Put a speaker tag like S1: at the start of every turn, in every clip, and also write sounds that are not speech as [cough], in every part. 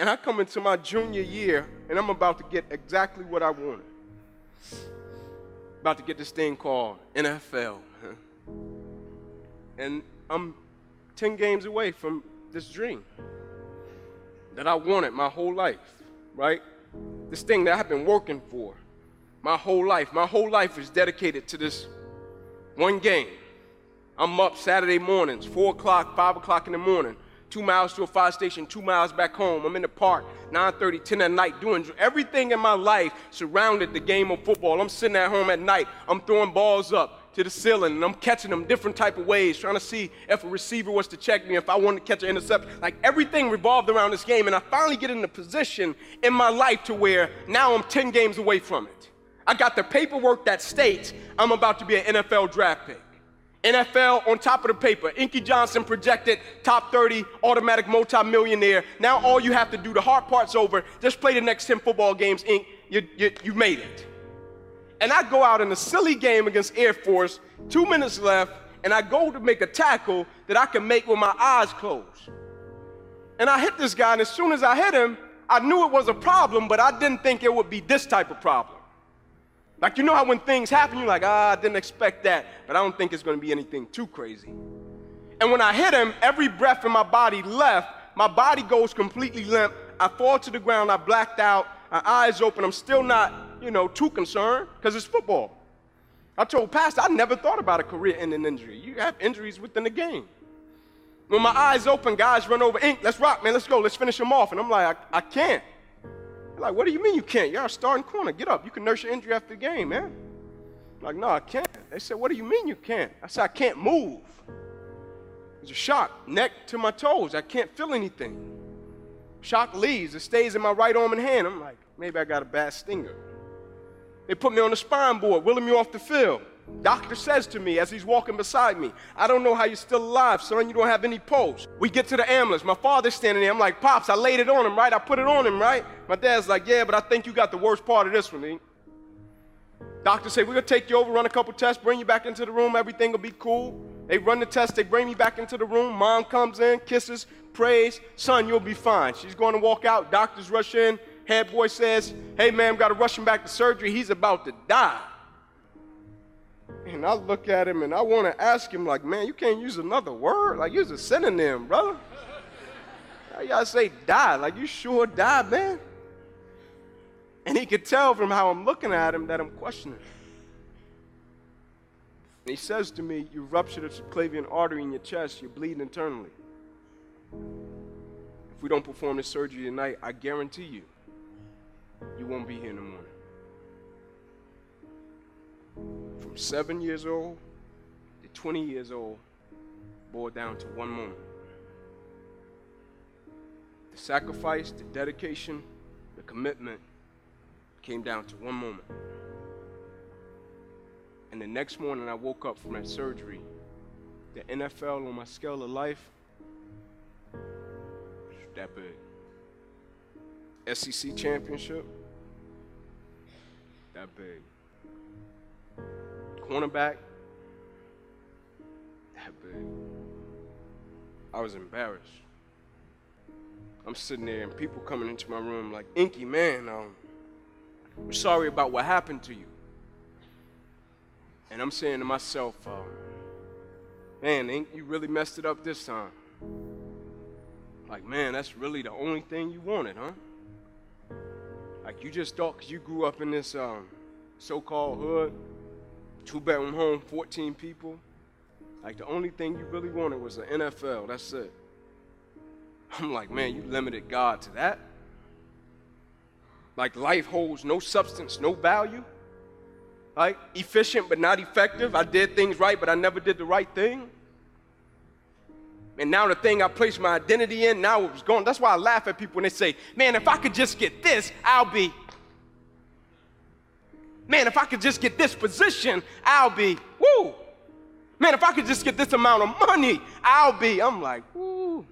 S1: And I come into my junior year, and I'm about to get exactly what I wanted. About to get this thing called NFL. And I'm 10 games away from this dream that I wanted my whole life, right? This thing that I've been working for my whole life. My whole life is dedicated to this one game. I'm up Saturday mornings, 4 o'clock, 5 o'clock in the morning, two miles to a fire station, two miles back home. I'm in the park, 9:30, 10 at night, doing everything in my life surrounded the game of football. I'm sitting at home at night, I'm throwing balls up to the ceiling and I'm catching them different type of ways, trying to see if a receiver was to check me, if I wanted to catch an interception. Like everything revolved around this game, and I finally get in a position in my life to where now I'm 10 games away from it. I got the paperwork that states I'm about to be an NFL draft pick. NFL on top of the paper. Inky Johnson projected top 30 automatic multimillionaire. Now all you have to do, the hard part's over. Just play the next 10 football games, Ink. You, you, you made it and I go out in a silly game against Air Force, two minutes left, and I go to make a tackle that I can make with my eyes closed. And I hit this guy, and as soon as I hit him, I knew it was a problem, but I didn't think it would be this type of problem. Like, you know how when things happen, you're like, ah, I didn't expect that, but I don't think it's gonna be anything too crazy. And when I hit him, every breath in my body left, my body goes completely limp. I fall to the ground, I blacked out, my eyes open, I'm still not you know, too concerned because it's football. I told Pastor, I never thought about a career ending injury. You have injuries within the game. When my eyes open, guys run over, ink, let's rock, man, let's go, let's finish them off. And I'm like, I, I can't. They're like, what do you mean you can't? You're a starting corner. Get up. You can nurse your injury after the game, man. I'm like, no, I can't. They said, what do you mean you can't? I said, I can't move. It's a shock, neck to my toes. I can't feel anything. Shock leaves. It stays in my right arm and hand. I'm like, maybe I got a bad stinger. They put me on the spine board, wheeling me off the field. Doctor says to me as he's walking beside me, I don't know how you're still alive, son. You don't have any pulse. We get to the ambulance. My father's standing there. I'm like, Pops, I laid it on him, right? I put it on him, right? My dad's like, Yeah, but I think you got the worst part of this one, E. Doctor say, We're going to take you over, run a couple tests, bring you back into the room. Everything will be cool. They run the test. They bring me back into the room. Mom comes in, kisses, prays. Son, you'll be fine. She's going to walk out. Doctors rush in. Head boy says, Hey man, got to rush him back to surgery. He's about to die. And I look at him and I want to ask him, like, man, you can't use another word. Like, use a synonym, brother. How y'all say die? Like, you sure die, man? And he could tell from how I'm looking at him that I'm questioning. And he says to me, You ruptured a subclavian artery in your chest, you're bleeding internally. If we don't perform this surgery tonight, I guarantee you, you won't be here in the morning. Seven years old to 20 years old, boiled down to one moment. The sacrifice, the dedication, the commitment came down to one moment. And the next morning, I woke up from that surgery. The NFL on my scale of life, that big. SEC championship, that big. Cornerback, that big. I was embarrassed. I'm sitting there and people coming into my room like, Inky, man, um, we're sorry about what happened to you. And I'm saying to myself, um, man, Ink, you really messed it up this time. Like, man, that's really the only thing you wanted, huh? Like you just thought because you grew up in this um, so-called hood, two-bedroom home, 14 people. Like the only thing you really wanted was the NFL. That's it. I'm like, man, you limited God to that. Like life holds no substance, no value. Like efficient but not effective. I did things right, but I never did the right thing. And now the thing I placed my identity in, now it was gone. That's why I laugh at people when they say, man, if I could just get this, I'll be. Man, if I could just get this position, I'll be. Woo! Man, if I could just get this amount of money, I'll be. I'm like, woo.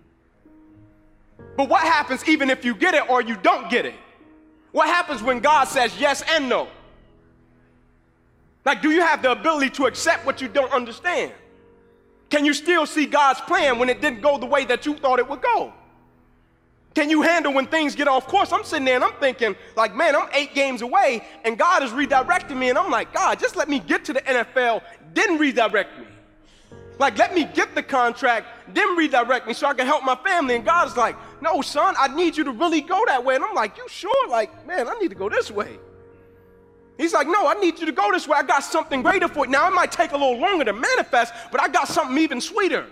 S1: But what happens even if you get it or you don't get it? What happens when God says yes and no? Like, do you have the ability to accept what you don't understand? Can you still see God's plan when it didn't go the way that you thought it would go? Can you handle when things get off course? I'm sitting there and I'm thinking, like, man, I'm eight games away, and God is redirecting me, and I'm like, God, just let me get to the NFL, then redirect me. Like, let me get the contract, then redirect me so I can help my family. And God's like, no, son, I need you to really go that way. And I'm like, you sure? Like, man, I need to go this way. He's like, no, I need you to go this way. I got something greater for you. Now, it might take a little longer to manifest, but I got something even sweeter.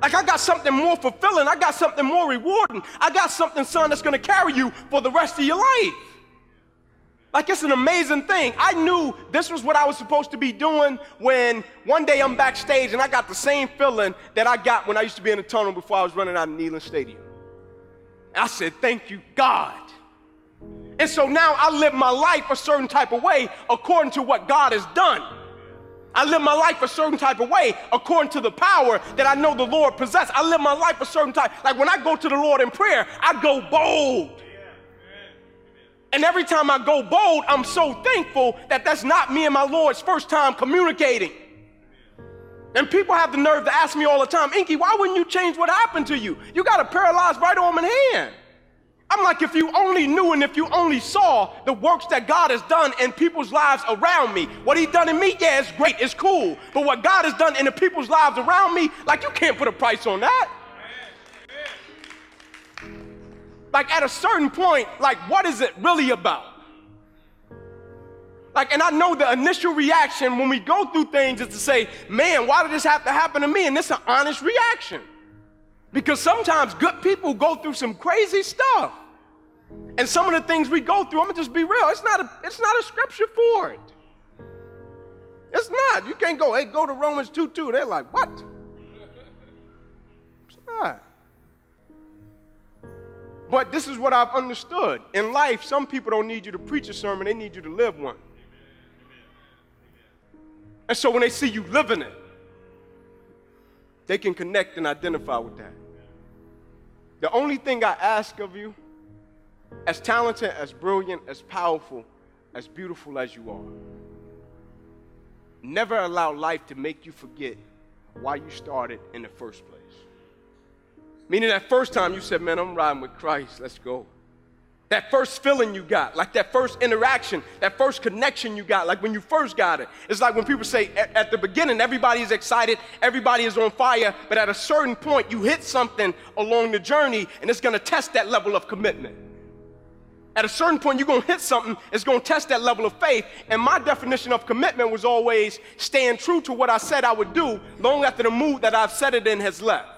S1: Like I got something more fulfilling. I got something more rewarding. I got something, son, that's going to carry you for the rest of your life. Like it's an amazing thing. I knew this was what I was supposed to be doing when one day I'm backstage and I got the same feeling that I got when I used to be in the tunnel before I was running out of Neyland Stadium. I said, Thank you, God. And so now I live my life a certain type of way according to what God has done. I live my life a certain type of way according to the power that I know the Lord possesses. I live my life a certain type. Like when I go to the Lord in prayer, I go bold. And every time I go bold, I'm so thankful that that's not me and my Lord's first time communicating. And people have the nerve to ask me all the time, Inky, why wouldn't you change what happened to you? You got a paralyzed right arm and hand. I'm like, if you only knew and if you only saw the works that God has done in people's lives around me, what He's done in me, yeah, it's great, it's cool. But what God has done in the people's lives around me, like, you can't put a price on that. Like, at a certain point, like, what is it really about? Like, and I know the initial reaction when we go through things is to say, man, why did this have to happen to me? And it's an honest reaction. Because sometimes good people go through some crazy stuff. And some of the things we go through, I'm gonna just be real, it's not a, it's not a scripture for it. It's not. You can't go, hey, go to Romans 2 2. They're like, what? It's not. But this is what I've understood. In life, some people don't need you to preach a sermon, they need you to live one. And so when they see you living it, they can connect and identify with that. The only thing I ask of you, as talented, as brilliant, as powerful, as beautiful as you are, never allow life to make you forget why you started in the first place. Meaning that first time you said, Man, I'm riding with Christ, let's go. That first feeling you got, like that first interaction, that first connection you got, like when you first got it. It's like when people say at, at, the beginning, everybody is excited, everybody is on fire, but at a certain point, you hit something along the journey and it's gonna test that level of commitment. At a certain point, you're gonna hit something, it's gonna test that level of faith. And my definition of commitment was always staying true to what I said I would do long after the mood that I've set it in has left.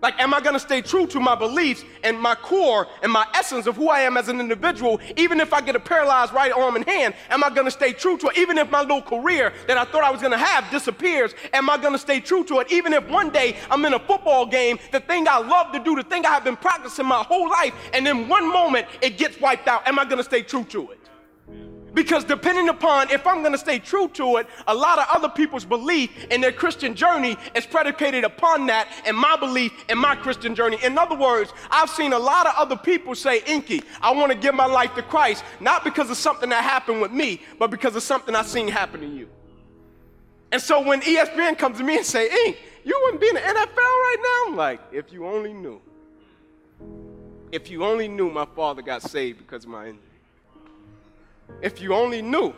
S1: Like, am I gonna stay true to my beliefs and my core and my essence of who I am as an individual, even if I get a paralyzed right arm and hand? Am I gonna stay true to it? Even if my little career that I thought I was gonna have disappears, am I gonna stay true to it? Even if one day I'm in a football game, the thing I love to do, the thing I have been practicing my whole life, and then one moment it gets wiped out, am I gonna stay true to it? Because depending upon if I'm going to stay true to it, a lot of other people's belief in their Christian journey is predicated upon that and my belief in my Christian journey. In other words, I've seen a lot of other people say, Inky, I want to give my life to Christ, not because of something that happened with me, but because of something I've seen happen to you. And so when ESPN comes to me and say, Ink, you wouldn't be in the NFL right now? I'm like, if you only knew. If you only knew my father got saved because of my injury. If you only knew.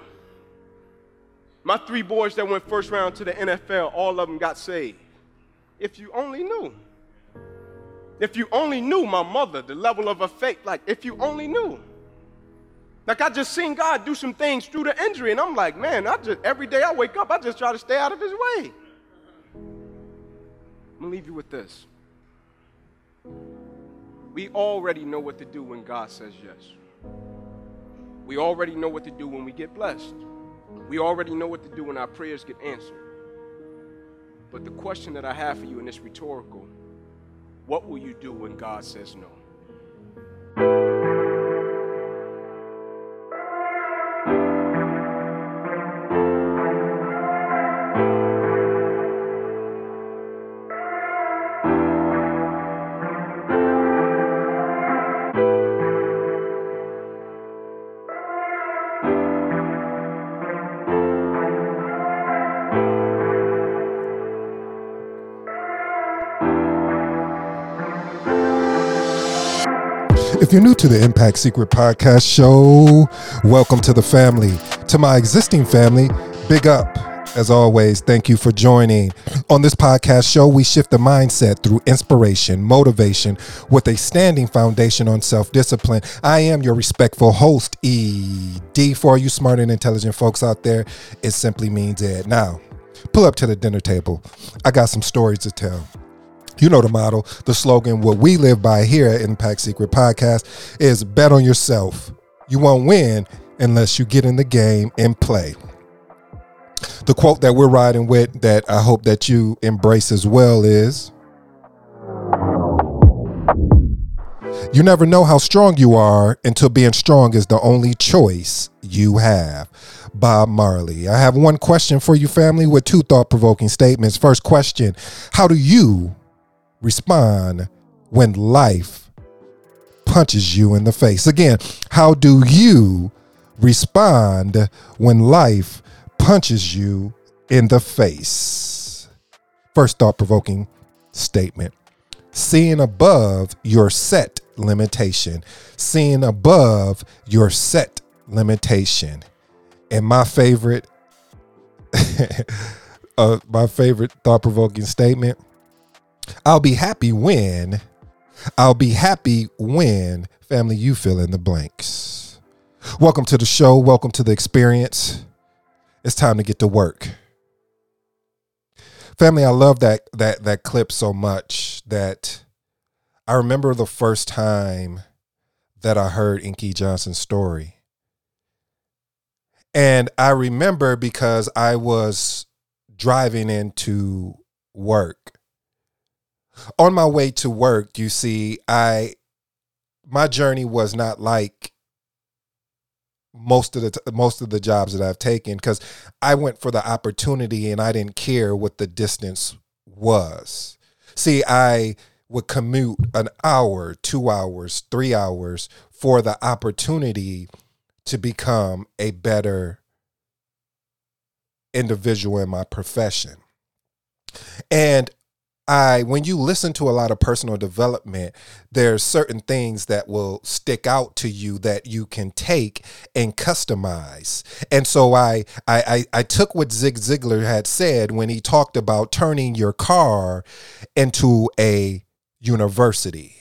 S1: My three boys that went first round to the NFL, all of them got saved. If you only knew. If you only knew my mother, the level of her faith, like if you only knew. Like I just seen God do some things through the injury, and I'm like, man, I just every day I wake up, I just try to stay out of his way. I'm gonna leave you with this. We already know what to do when God says yes. We already know what to do when we get blessed. We already know what to do when our prayers get answered. But the question that I have for you in this rhetorical what will you do when God says no?
S2: If you're new to the Impact Secret Podcast Show, welcome to the family. To my existing family, big up. As always, thank you for joining. On this podcast show, we shift the mindset through inspiration, motivation, with a standing foundation on self discipline. I am your respectful host, ED. For you smart and intelligent folks out there, it simply means Ed. Now, pull up to the dinner table. I got some stories to tell. You know the model. the slogan, what we live by here at Impact Secret Podcast is bet on yourself. You won't win unless you get in the game and play the quote that we're riding with that I hope that you embrace as well is You never know how strong you are until being strong is the only choice you have. Bob Marley. I have one question for you, family, with two thought provoking statements. First question How do you respond when life punches you in the face? Again, how do you respond when life punches you in the face. First thought provoking statement seeing above your set limitation, seeing above your set limitation. And my favorite, [laughs] uh, my favorite thought provoking statement I'll be happy when, I'll be happy when, family, you fill in the blanks. Welcome to the show. Welcome to the experience it's time to get to work. Family, I love that that that clip so much that I remember the first time that I heard Inky Johnson's story. And I remember because I was driving into work. On my way to work, you see, I my journey was not like most of the t- most of the jobs that I've taken because I went for the opportunity and I didn't care what the distance was. See, I would commute an hour, 2 hours, 3 hours for the opportunity to become a better individual in my profession. And I when you listen to a lot of personal development, there's certain things that will stick out to you that you can take and customize. And so I I I, I took what Zig Ziglar had said when he talked about turning your car into a university.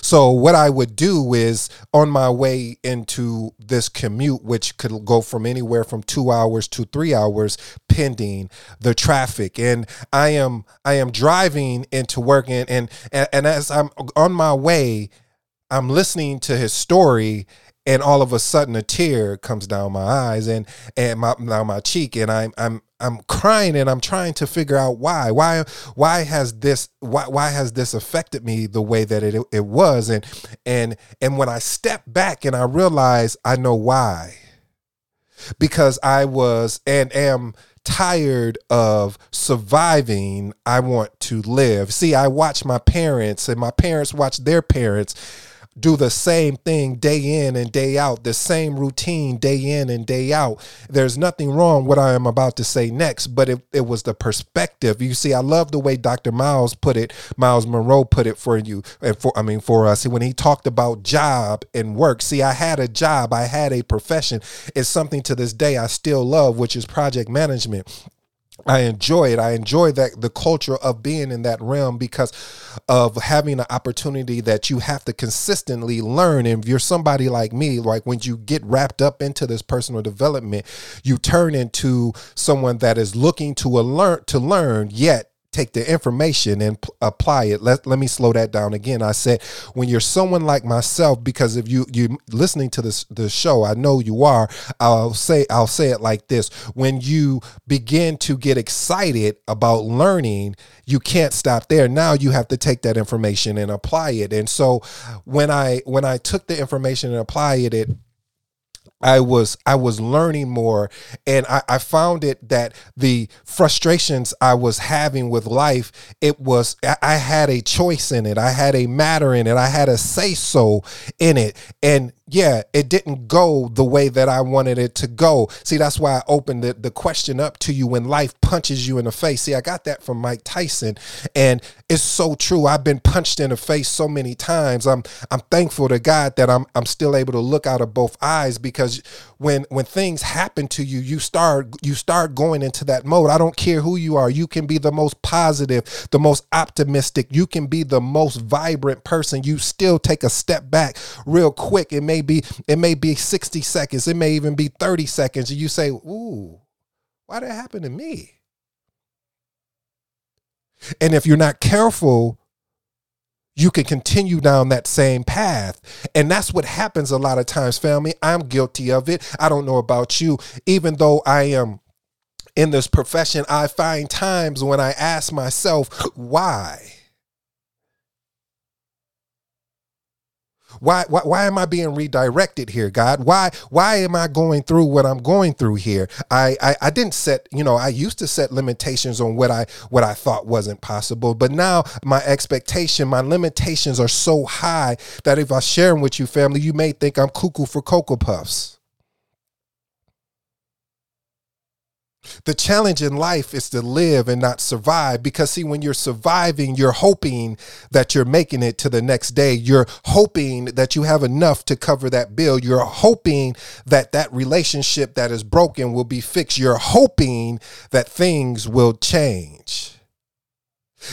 S2: So what I would do is on my way into this commute, which could go from anywhere from two hours to three hours, pending the traffic. And I am I am driving into work and and, and as I'm on my way, I'm listening to his story and all of a sudden a tear comes down my eyes and and my down my cheek and I'm I'm I'm crying and I'm trying to figure out why. Why why has this why why has this affected me the way that it it was and and and when I step back and I realize I know why. Because I was and am tired of surviving. I want to live. See, I watch my parents and my parents watch their parents do the same thing day in and day out, the same routine day in and day out. There's nothing wrong what I am about to say next, but it, it was the perspective. You see, I love the way Dr. Myles put it, Myles Munroe put it for you and for I mean for us when he talked about job and work. See, I had a job, I had a profession. It's something to this day I still love, which is project management. I enjoy it. I enjoy that the culture of being in that realm because of having an opportunity that you have to consistently learn. And if you're somebody like me, like when you get wrapped up into this personal development, you turn into someone that is looking to learn to learn, yet take the information and p- apply it. Let, let me slow that down again. I said, when you're someone like myself, because if you you listening to this the show, I know you are. I'll say I'll say it like this: when you begin to get excited about learning, you can't stop there. Now you have to take that information and apply it. And so when I when I took the information and applied it, it I was I was learning more and I, I, found it that the frustrations I was having with life, it was I had a choice in it. I had a matter in it. I had a say so in it. And yeah, it didn't go the way that I wanted it to go. See, that's why I opened the, the question up to you when life punches you in the face. See, I got that from Mike Tyson, and it's so true. I've been punched in the face so many times. I'm I'm thankful to God that I'm I'm still able to look out of both eyes because when when things happen to you, you start you start going into that mode. I don't care who you are. You can be the most positive, the most optimistic. You can be the most vibrant person. You still take a step back real quick. It may be it may be 60 seconds. It may even be 30 seconds. And you say, "Ooh, why did that happen to me?" And if you're not careful, you can continue down that same path. And that's what happens a lot of times, family. I'm guilty of it. I don't know about you. Even though I am in this profession, I find times when I ask myself, why? Why, why, why am I being redirected here, God? Why, why am I going through what I'm going through here? I, I, I didn't set, you know, I used to set limitations on what I, what I thought wasn't possible, but now my expectation, my limitations are so high that if I share them with you, family, you may think I'm cuckoo for Cocoa Puffs. The challenge in life is to live and not survive because, see, when you're surviving, you're hoping that you're making it to the next day. You're hoping that you have enough to cover that bill. You're hoping that that relationship that is broken will be fixed. You're hoping that things will change.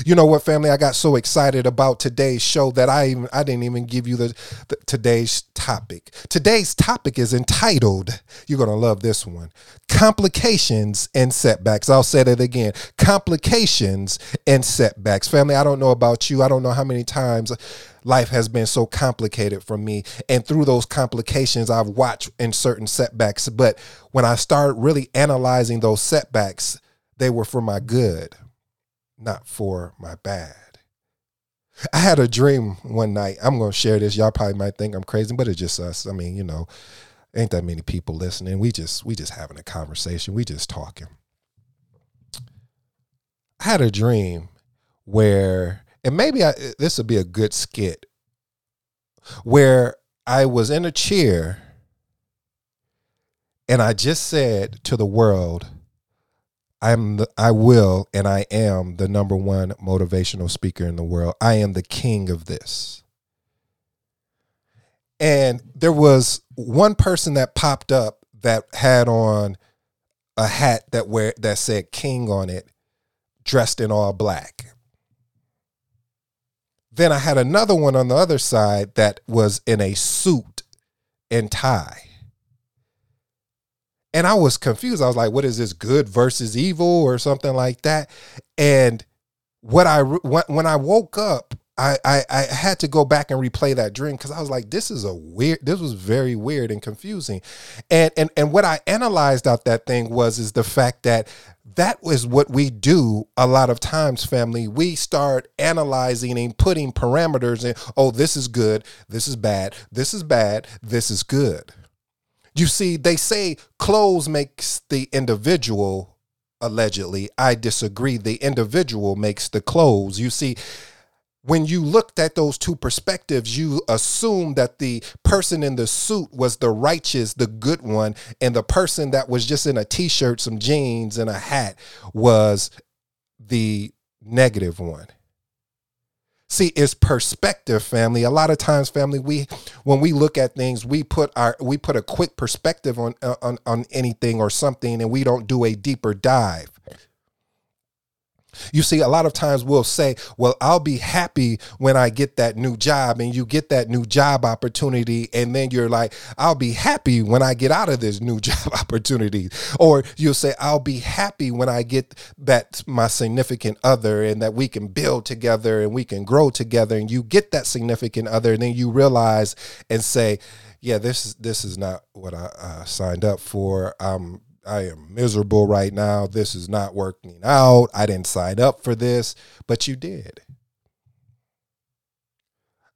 S2: You know what, family? I got so excited about today's show that I even I didn't even give you the, the, today's topic. Today's topic is entitled. You're gonna love this one: complications and setbacks. I'll say that again: complications and setbacks. Family, I don't know about you. I don't know how many times life has been so complicated for me, and through those complications, I've watched in certain setbacks. But when I started really analyzing those setbacks, they were for my good not for my bad. I had a dream one night. I'm going to share this. Y'all probably might think I'm crazy, but it's just us. I mean, you know, ain't that many people listening. We just we just having a conversation. We just talking. I had a dream where and maybe I, this would be a good skit where I was in a chair and I just said to the world, I'm the, I will and I am the number one motivational speaker in the world. I am the king of this. And there was one person that popped up that had on a hat that wear that said king on it, dressed in all black. Then I had another one on the other side that was in a suit and tie and I was confused. I was like, "What is this? Good versus evil, or something like that?" And what I when I woke up, I, I, I had to go back and replay that dream because I was like, "This is a weird. This was very weird and confusing." And and and what I analyzed out that thing was is the fact that that was what we do a lot of times family we start analyzing and putting parameters in oh this is good this is bad this is bad this is good you see, they say clothes makes the individual allegedly. I disagree. The individual makes the clothes. You see, when you looked at those two perspectives, you assumed that the person in the suit was the righteous, the good one, and the person that was just in a t shirt, some jeans, and a hat was the negative one. See, it's perspective, family. A lot of times, family, we when we look at things, we put our we put a quick perspective on on on anything or something, and we don't do a deeper dive. You see, a lot of times we'll say, Well, I'll be happy when I get that new job, and you get that new job opportunity, and then you're like, I'll be happy when I get out of this new [laughs] job opportunity. Or you'll say, I'll be happy when I get that my significant other and that we can build together and we can grow together. And you get that significant other, and then you realize and say, yeah, this is this is not what I uh, signed up for. I'm I am miserable right now. This is not working out. I didn't sign up for this, but you did.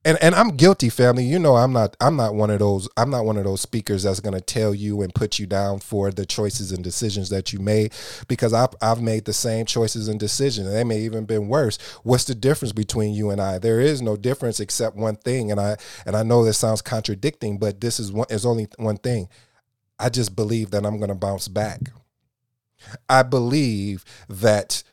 S2: and and I'm guilty, family. You know, I'm not I'm not one of those I'm not one of those speakers that's going to tell you and put you down for the choices and decisions that you made because I've I've made the same choices and decisions. And they may even been worse. What's the difference between you and I? There is no difference except one thing. And I and I know this sounds contradicting, but this is one is only one thing. I just believe that I'm going to bounce back. I believe that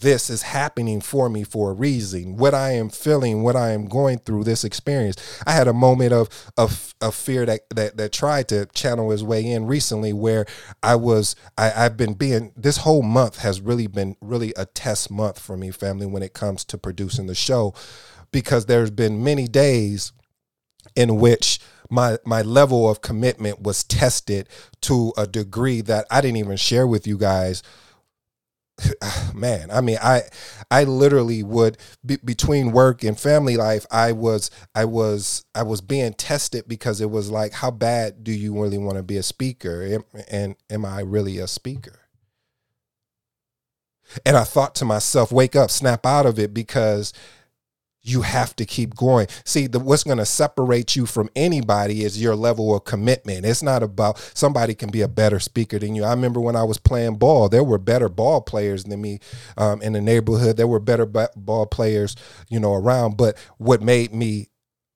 S2: this is happening for me for a reason. What I am feeling, what I am going through, this experience. I had a moment of of, of fear that, that that tried to channel his way in recently, where I was I, I've been being this whole month has really been really a test month for me, family, when it comes to producing the show, because there's been many days in which my my level of commitment was tested to a degree that I didn't even share with you guys. [sighs] Man i mean i i literally would be, between work and family life i was i was i was being tested because it was like how bad do you really want to be a speaker? And, and am i really a speaker? And i thought to myself wake up snap out of it because you have to keep going. See, the, what's going to separate you from anybody is your level of commitment. It's not about somebody can be a better speaker than you. I remember when I was playing ball, there were better ball players than me um, in the neighborhood. There were better ball players, you know, around. But what made me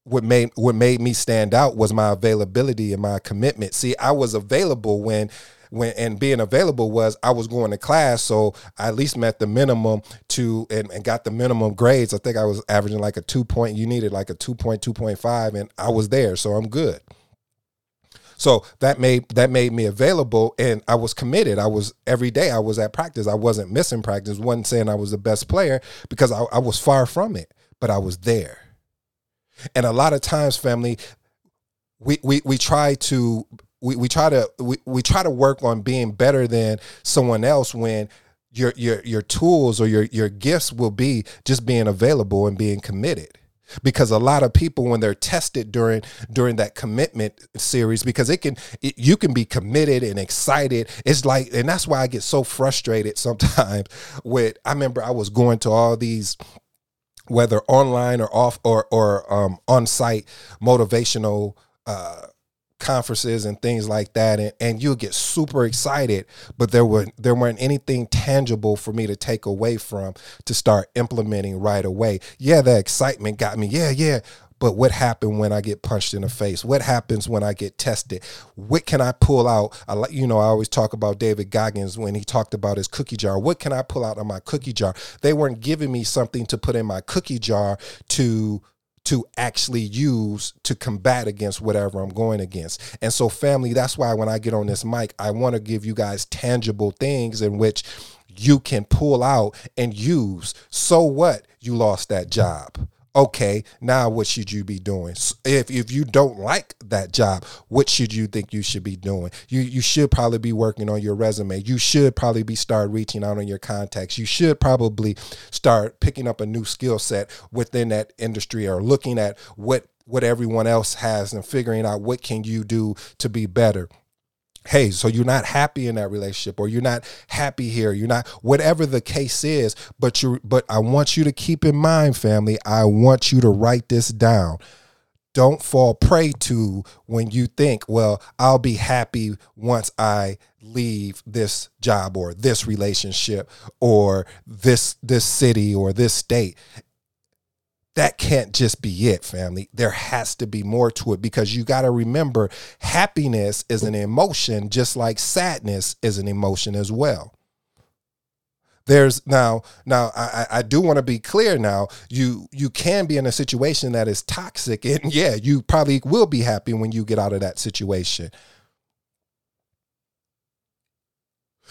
S2: what made what made me stand out was my availability and my commitment. See, I was available when when and being available was I was going to class, so I at least met the minimum to and, and got the minimum grades. I think I was averaging like a two point. You needed like a 2.2.5, and I was there, so I'm good. So that made that made me available and I was committed. I was every day I was at practice. I wasn't missing practice. wasn't saying I was the best player because I, I was far from it, but I was there. And a lot of times, family, we we we try to we, we try to we, we try to work on being better than someone else when your your your tools or your your gifts will be just being available and being committed. Because a lot of people when they're tested during during that commitment series because it can it, you can be committed and excited. It's like and that's why i get so frustrated [laughs] sometimes with i remember i was going to all these whether online or off or or um, on site motivational uh, conferences and things like that and, and you'll get super excited but there were there weren't anything tangible for me to take away from to start implementing right away yeah the excitement got me yeah yeah but what happened when I get punched in the face? What happens when I get tested? What can I pull out? I like, you know, I always talk about David Goggins when he talked about his cookie jar. What can I pull out of my cookie jar? They weren't giving me something to put in my cookie jar to to actually use to combat against whatever I'm going against. And so, family, that's why when I get on this mic, I want to give you guys tangible things in which you can pull out and use. So what? You lost that job okay, now what should you be doing? If if you don't like that job, what should you think you should be doing? You you should probably be working on your resume. You should probably be start reaching out on your contacts. You should probably start picking up a new skill set within that industry or looking at what what everyone else has and figuring out what can you do to be better hey so you're not happy in that relationship or you're not happy here. You're not whatever the case is but you but i want you to keep in mind family i want you to write this down. Don't fall prey to when you think well i'll be happy once i leave this job or this relationship or this this city or this state that can't just be it, family. There has to be more to it because you got to remember happiness is an emotion, just like sadness is an emotion as well. There's now, now I, I do want to be clear now. You you can be in a situation that is toxic, and [laughs] yeah, you probably will be happy when you get out of that situation.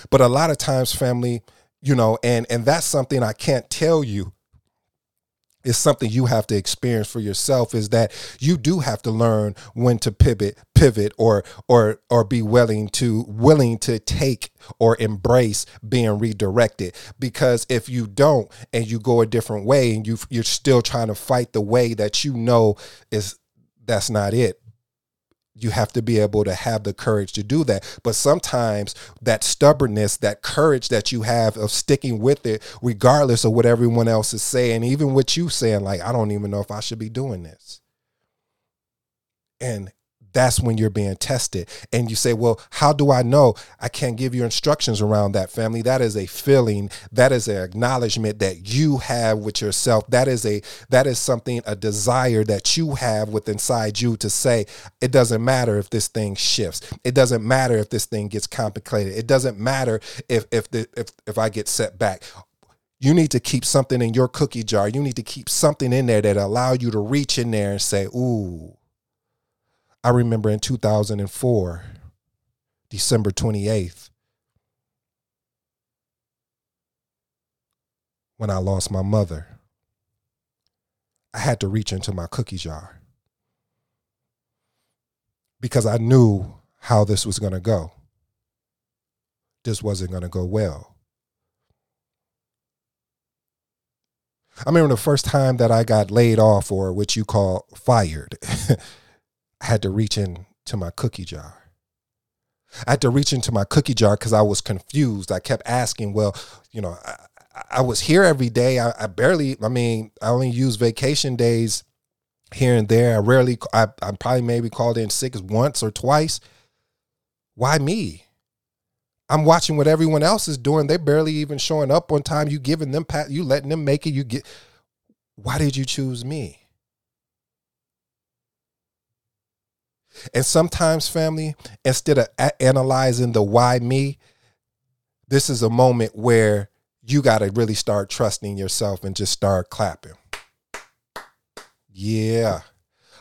S2: But a lot of times, family, you know, and and that's something I can't tell you is something you have to experience for yourself is that you do have to learn when to pivot pivot or or or be willing to willing to take or embrace being redirected. Because if you don't and you go a different way and you you're still trying to fight the way that you know is that's not it you have to be able to have the courage to do that. But sometimes that stubbornness, that courage that you have of sticking with it, regardless of what everyone else is saying, even what you saying, like, I don't even know if I should be doing this. And that's when you're being tested. And you say, Well, how do I know? I can't give you instructions around that family. That is a feeling, that is an acknowledgement that you have with yourself. That is a that is something, a desire that you have with inside you to say, it doesn't matter if this thing shifts. It doesn't matter if this thing gets complicated. It doesn't matter if if the if if I get set back you need to keep something in your cookie jar. You need to keep something in there that allow you to reach in there and say, "Ooh, I remember in 2004, December 28th, when I lost my mother, I had to reach into my cookie jar because I knew how this was going to go. This wasn't going to go well. I remember the first time that I got laid off, or what you call fired. [laughs] I had to reach into my cookie jar. I had to reach into my cookie jar because I was confused. I kept asking, well, you know, I, I was here every day. I, I, barely, I mean, I only use vacation days here and there. I rarely, I, I probably maybe called in sick once or twice. Why me? I'm watching what everyone else is doing. They're barely even showing up on time. You giving them pat, you letting them make it. You get. Why did you choose me? And sometimes, family, instead of analyzing the why me, this is a moment where you got to really start trusting yourself and just start clapping. Yeah.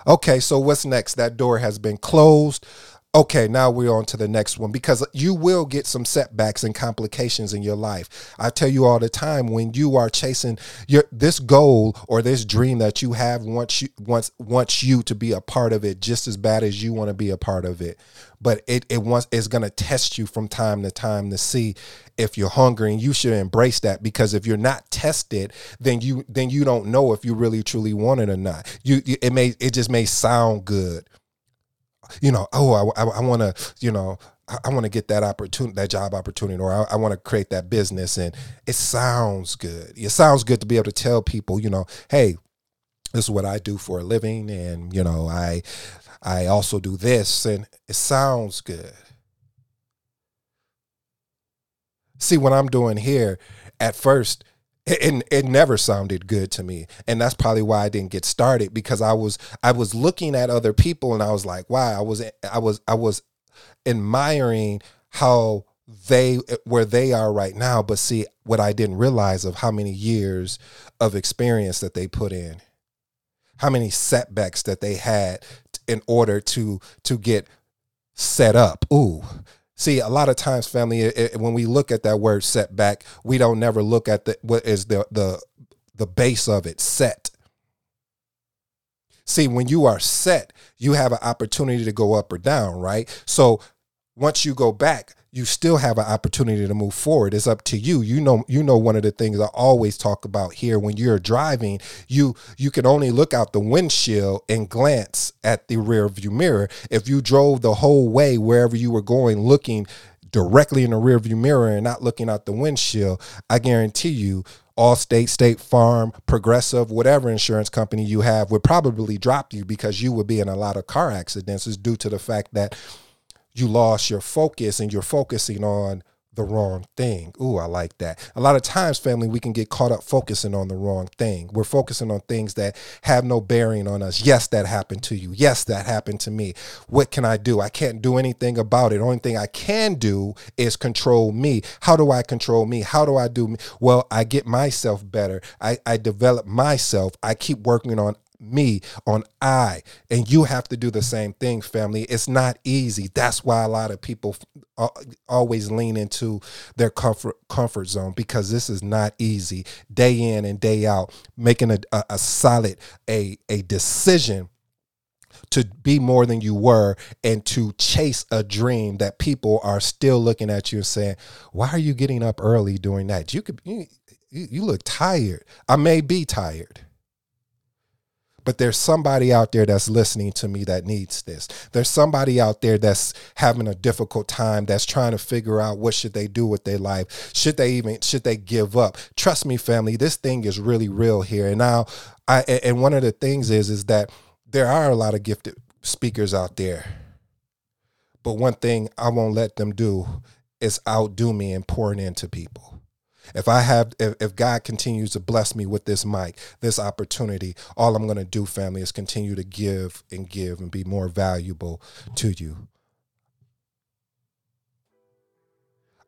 S2: Okay, so what's next? That door has been closed okay, now we're on to the next one because you will get some setbacks and complications in your life. I tell you all the time when you are chasing your this goal or this dream that you have wants you wants wants you to be a part of it just as bad as you want to be a part of it. But it it wants it's gonna test you from time to time to see if you're hungry and you should embrace that because if you're not tested then you then you don't know if you really truly want it or not you it may it just may sound good you know, oh, I, I, I want to, you know, I, I want to get that opportunity, that job opportunity, or I, I want to create that business. And it sounds good. It sounds good to be able to tell people, you know, hey, this is what I do for a living, and you know, I, I also do this, and it sounds good. See, what I'm doing here, at first, it, it never sounded good to me. And that's probably why i didn't get started because i was i was looking at other people and i was like wow i was i was i was admiring how they where they are right now. But see what i didn't realize of how many years of experience that they put in how many setbacks that they had in order to to get set up. Ooh See, a lot of times, family, it, it, when we look at that word setback, we don't never look at the what is the the the base of it set. See, when you are set, you have an opportunity to go up or down, right? So once you go back, you still have an opportunity to move forward. It's up to you. You know, you know one of the things I always talk about here when you're driving, you you can only look out the windshield and glance at the rear view mirror. If you drove the whole way wherever you were going looking directly in the rear view mirror and not looking out the windshield, I guarantee you Allstate, State Farm, Progressive, whatever insurance company you have would probably drop you because you would be in a lot of car accidents is due to the fact that you lost your focus and you're focusing on the wrong thing. Ooh, I like that. A lot of times, family, we can get caught up focusing on the wrong thing. We're focusing on things that have no bearing on us. Yes, that happened to you. Yes, that happened to me. What can I do? I can't do anything about it. Only thing I can do is control me. How do I control me? How do I do me? Well, I get myself better. I, I develop myself. I keep working on me, on I. And you have to do the same thing, family. It's not easy. That's why a lot of people uh, always lean into their comfort comfort zone because this is not easy. Day in and day out, making a, a, a solid a a decision to be more than you were and to chase a dream that people are still looking at you and saying, "Why are you getting up early doing that? You could you, you look tired. I may be tired." But there's somebody out there that's listening to me that needs this there's somebody out there that's having a difficult time that's trying to figure out what should they do with their life should they even should they give up trust me family this thing is really real here and now i and one of the things is is that there are a lot of gifted speakers out there. But one thing I won't let them do is outdo me in pouring into people. If I have, if, if God continues to bless me with this mic, this opportunity, all I'm going to do, family, is continue to give and give and be more valuable to you.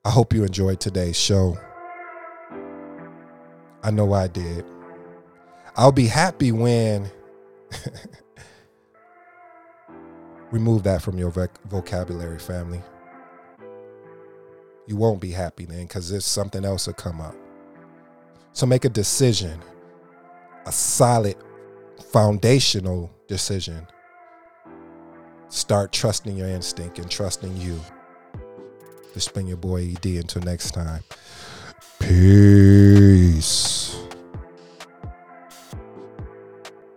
S2: I hope you enjoyed today's show. I know I did. I'll be happy when [laughs] remove that from your voc- vocabulary, family. You won't be happy then because there's something else will come up. So make a decision, a solid, foundational decision. Start trusting your instinct and trusting you. This has been your boy ED. Until next time. Peace.